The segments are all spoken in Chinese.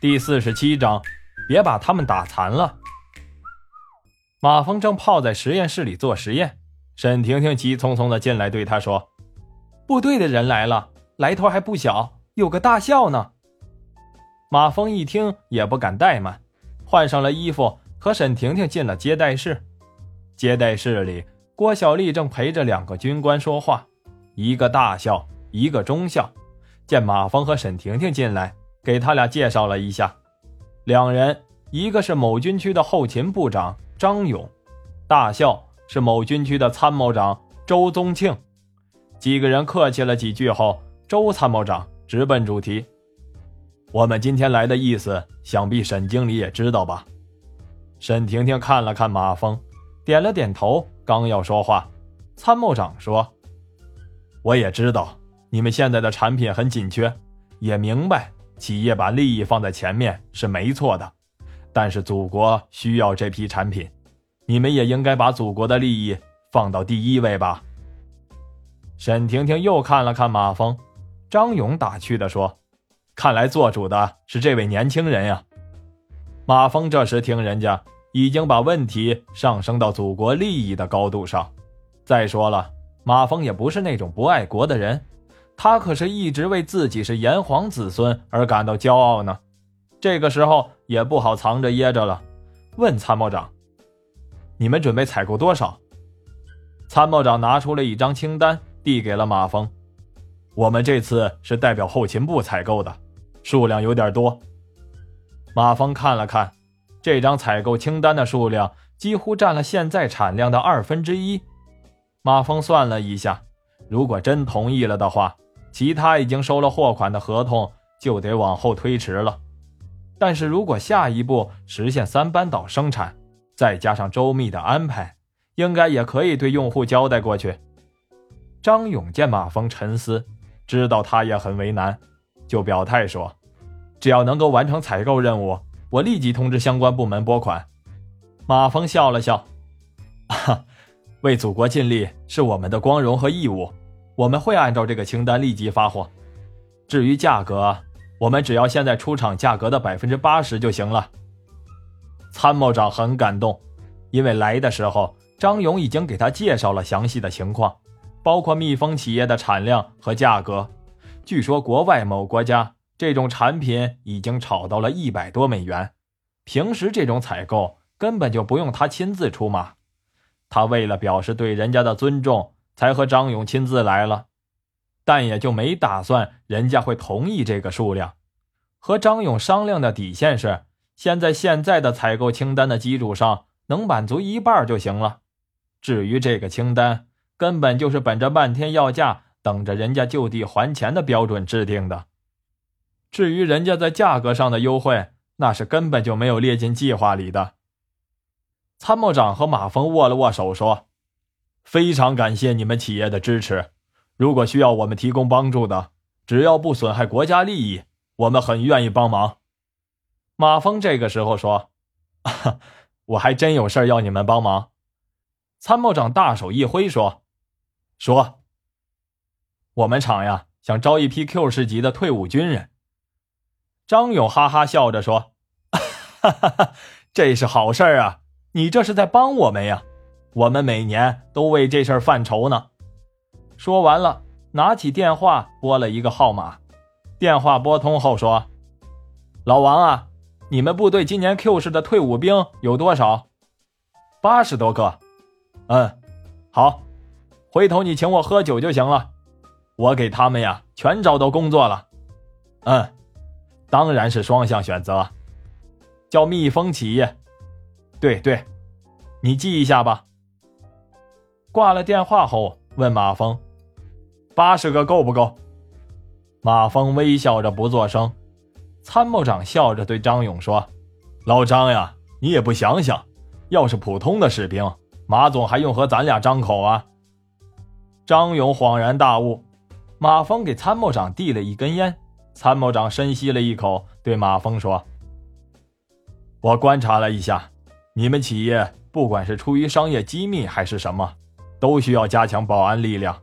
第四十七章，别把他们打残了。马峰正泡在实验室里做实验，沈婷婷急匆匆的进来，对他说：“部队的人来了，来头还不小，有个大校呢。”马峰一听也不敢怠慢，换上了衣服，和沈婷婷进了接待室。接待室里，郭小丽正陪着两个军官说话，一个大校，一个中校。见马峰和沈婷婷进来。给他俩介绍了一下，两人一个是某军区的后勤部长张勇，大校是某军区的参谋长周宗庆。几个人客气了几句后，周参谋长直奔主题：“我们今天来的意思，想必沈经理也知道吧？”沈婷婷看了看马峰，点了点头，刚要说话，参谋长说：“我也知道你们现在的产品很紧缺，也明白。”企业把利益放在前面是没错的，但是祖国需要这批产品，你们也应该把祖国的利益放到第一位吧。沈婷婷又看了看马峰，张勇打趣地说：“看来做主的是这位年轻人呀。”马峰这时听人家已经把问题上升到祖国利益的高度上，再说了，马峰也不是那种不爱国的人。他可是一直为自己是炎黄子孙而感到骄傲呢，这个时候也不好藏着掖着了，问参谋长：“你们准备采购多少？”参谋长拿出了一张清单，递给了马峰：“我们这次是代表后勤部采购的，数量有点多。”马峰看了看这张采购清单的数量，几乎占了现在产量的二分之一。马峰算了一下，如果真同意了的话。其他已经收了货款的合同就得往后推迟了，但是如果下一步实现三班倒生产，再加上周密的安排，应该也可以对用户交代过去。张勇见马峰沉思，知道他也很为难，就表态说：“只要能够完成采购任务，我立即通知相关部门拨款。”马峰笑了笑：“哈为祖国尽力是我们的光荣和义务。”我们会按照这个清单立即发货。至于价格，我们只要现在出厂价格的百分之八十就行了。参谋长很感动，因为来的时候张勇已经给他介绍了详细的情况，包括蜜蜂企业的产量和价格。据说国外某国家这种产品已经炒到了一百多美元，平时这种采购根本就不用他亲自出马。他为了表示对人家的尊重。才和张勇亲自来了，但也就没打算人家会同意这个数量。和张勇商量的底线是，先在现在的采购清单的基础上能满足一半就行了。至于这个清单，根本就是本着漫天要价、等着人家就地还钱的标准制定的。至于人家在价格上的优惠，那是根本就没有列进计划里的。参谋长和马峰握了握手，说。非常感谢你们企业的支持，如果需要我们提供帮助的，只要不损害国家利益，我们很愿意帮忙。马峰这个时候说：“我还真有事要你们帮忙。”参谋长大手一挥说：“说，我们厂呀想招一批 Q 市级的退伍军人。”张勇哈哈笑着说：“ 哈哈哈，这是好事啊！你这是在帮我们呀。”我们每年都为这事儿犯愁呢。说完了，拿起电话拨了一个号码。电话拨通后说：“老王啊，你们部队今年 Q 市的退伍兵有多少？八十多个。嗯，好，回头你请我喝酒就行了。我给他们呀全找到工作了。嗯，当然是双向选择，叫蜜蜂企业。对对，你记一下吧。”挂了电话后，问马峰：“八十个够不够？”马峰微笑着不作声。参谋长笑着对张勇说：“老张呀，你也不想想，要是普通的士兵，马总还用和咱俩张口啊？”张勇恍然大悟。马峰给参谋长递了一根烟，参谋长深吸了一口，对马峰说：“我观察了一下，你们企业不管是出于商业机密还是什么。”都需要加强保安力量，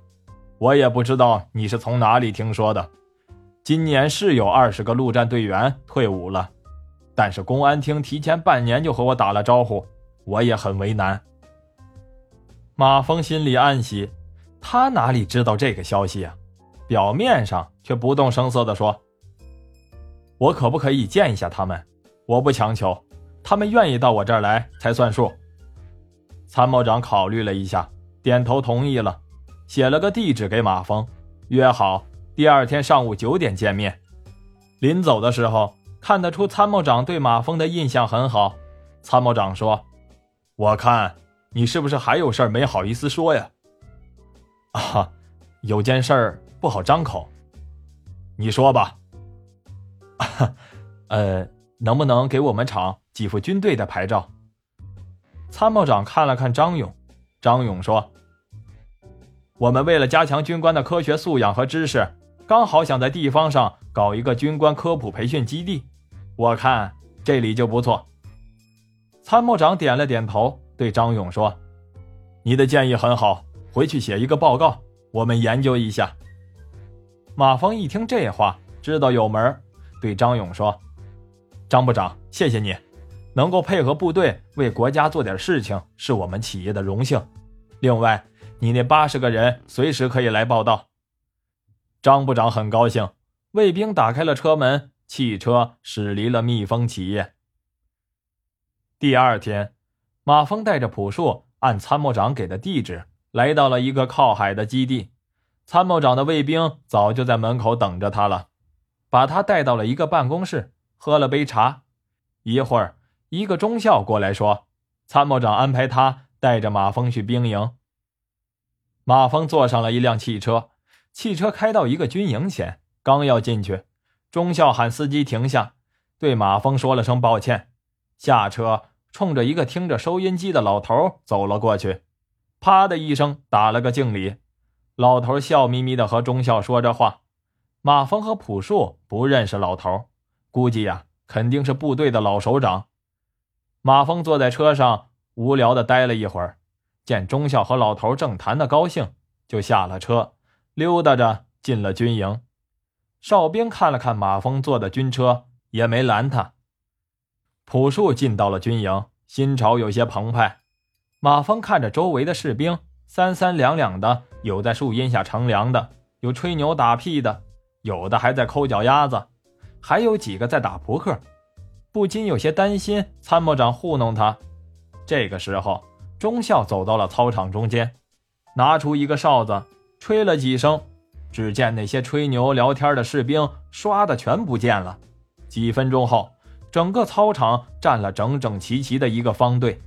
我也不知道你是从哪里听说的。今年是有二十个陆战队员退伍了，但是公安厅提前半年就和我打了招呼，我也很为难。”马峰心里暗喜，他哪里知道这个消息啊？表面上却不动声色地说：“我可不可以见一下他们？我不强求，他们愿意到我这儿来才算数。”参谋长考虑了一下，点头同意了，写了个地址给马峰，约好第二天上午九点见面。临走的时候，看得出参谋长对马峰的印象很好。参谋长说：“我看你是不是还有事儿没好意思说呀？”啊，有件事不好张口，你说吧。哈 呃，能不能给我们厂几副军队的牌照？参谋长看了看张勇，张勇说：“我们为了加强军官的科学素养和知识，刚好想在地方上搞一个军官科普培训基地，我看这里就不错。”参谋长点了点头，对张勇说：“你的建议很好，回去写一个报告，我们研究一下。”马峰一听这话，知道有门，对张勇说：“张部长，谢谢你。”能够配合部队为国家做点事情，是我们企业的荣幸。另外，你那八十个人随时可以来报道。张部长很高兴。卫兵打开了车门，汽车驶离了蜜蜂企业。第二天，马峰带着朴树按参谋长给的地址来到了一个靠海的基地。参谋长的卫兵早就在门口等着他了，把他带到了一个办公室，喝了杯茶。一会儿。一个中校过来说：“参谋长安排他带着马峰去兵营。”马峰坐上了一辆汽车，汽车开到一个军营前，刚要进去，中校喊司机停下，对马峰说了声抱歉，下车，冲着一个听着收音机的老头走了过去，啪的一声打了个敬礼。老头笑眯眯的和中校说着话。马峰和朴树不认识老头，估计呀，肯定是部队的老首长。马峰坐在车上，无聊的待了一会儿，见中校和老头正谈得高兴，就下了车，溜达着进了军营。哨兵看了看马峰坐的军车，也没拦他。朴树进到了军营，心潮有些澎湃。马峰看着周围的士兵，三三两两的，有在树荫下乘凉的，有吹牛打屁的，有的还在抠脚丫子，还有几个在打扑克。不禁有些担心参谋长糊弄他。这个时候，中校走到了操场中间，拿出一个哨子，吹了几声。只见那些吹牛聊天的士兵唰的全不见了。几分钟后，整个操场站了整整齐齐的一个方队，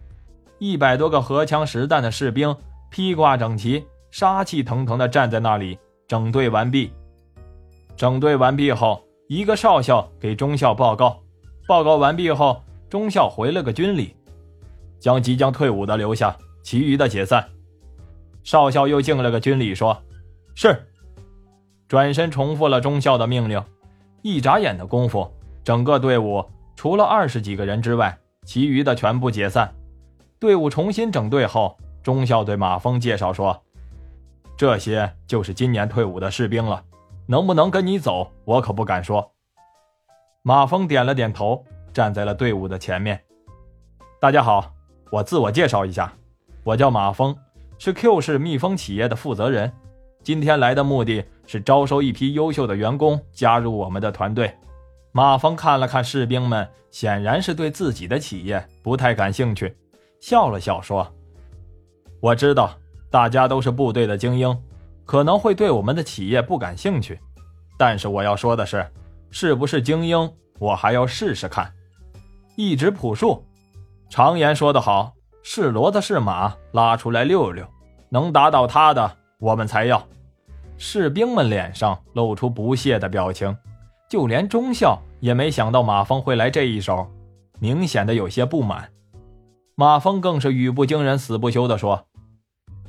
一百多个荷枪实弹的士兵披挂整齐，杀气腾腾地站在那里。整队完毕。整队完毕后，一个少校给中校报告。报告完毕后，中校回了个军礼，将即将退伍的留下，其余的解散。少校又敬了个军礼，说：“是。”转身重复了中校的命令。一眨眼的功夫，整个队伍除了二十几个人之外，其余的全部解散。队伍重新整队后，中校对马峰介绍说：“这些就是今年退伍的士兵了，能不能跟你走，我可不敢说。”马峰点了点头，站在了队伍的前面。大家好，我自我介绍一下，我叫马峰，是 Q 市蜜蜂企业的负责人。今天来的目的是招收一批优秀的员工加入我们的团队。马峰看了看士兵们，显然是对自己的企业不太感兴趣，笑了笑说：“我知道大家都是部队的精英，可能会对我们的企业不感兴趣，但是我要说的是。”是不是精英？我还要试试看。一指朴树，常言说得好，是骡子是马，拉出来溜溜，能打倒他的，我们才要。士兵们脸上露出不屑的表情，就连中校也没想到马峰会来这一手，明显的有些不满。马峰更是语不惊人死不休地说：“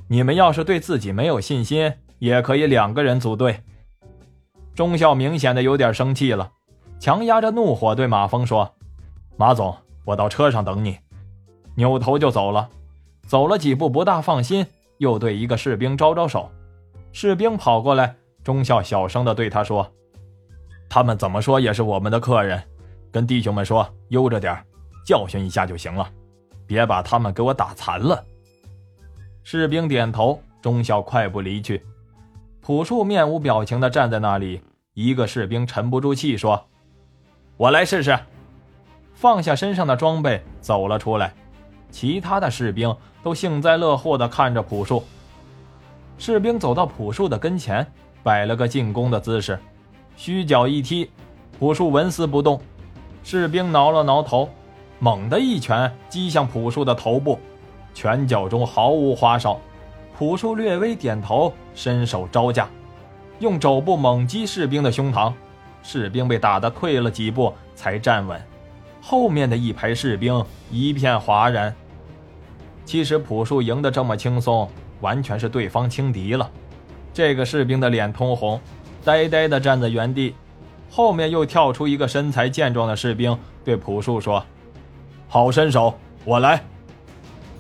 你们要是对自己没有信心，也可以两个人组队。”中校明显的有点生气了，强压着怒火对马峰说：“马总，我到车上等你。”扭头就走了。走了几步，不大放心，又对一个士兵招招手。士兵跑过来，中校小声的对他说：“他们怎么说也是我们的客人，跟弟兄们说悠着点教训一下就行了，别把他们给我打残了。士兵点头，中校快步离去。朴树面无表情的站在那里。一个士兵沉不住气说：“我来试试。”放下身上的装备，走了出来。其他的士兵都幸灾乐祸地看着朴树。士兵走到朴树的跟前，摆了个进攻的姿势，虚脚一踢，朴树纹丝不动。士兵挠了挠头，猛地一拳击向朴树的头部，拳脚中毫无花哨。朴树略微点头，伸手招架。用肘部猛击士兵的胸膛，士兵被打得退了几步才站稳。后面的一排士兵一片哗然。其实朴树赢得这么轻松，完全是对方轻敌了。这个士兵的脸通红，呆呆地站在原地。后面又跳出一个身材健壮的士兵，对朴树说：“好身手，我来。”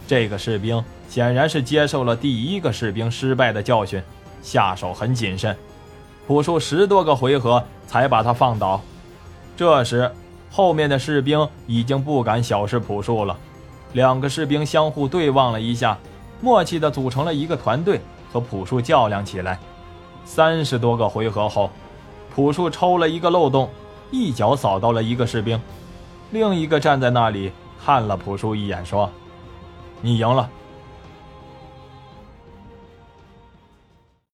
这个士兵显然是接受了第一个士兵失败的教训，下手很谨慎。朴树十多个回合才把他放倒，这时后面的士兵已经不敢小视朴树了。两个士兵相互对望了一下，默契地组成了一个团队，和朴树较量起来。三十多个回合后，朴树抽了一个漏洞，一脚扫到了一个士兵，另一个站在那里看了朴树一眼，说：“你赢了。”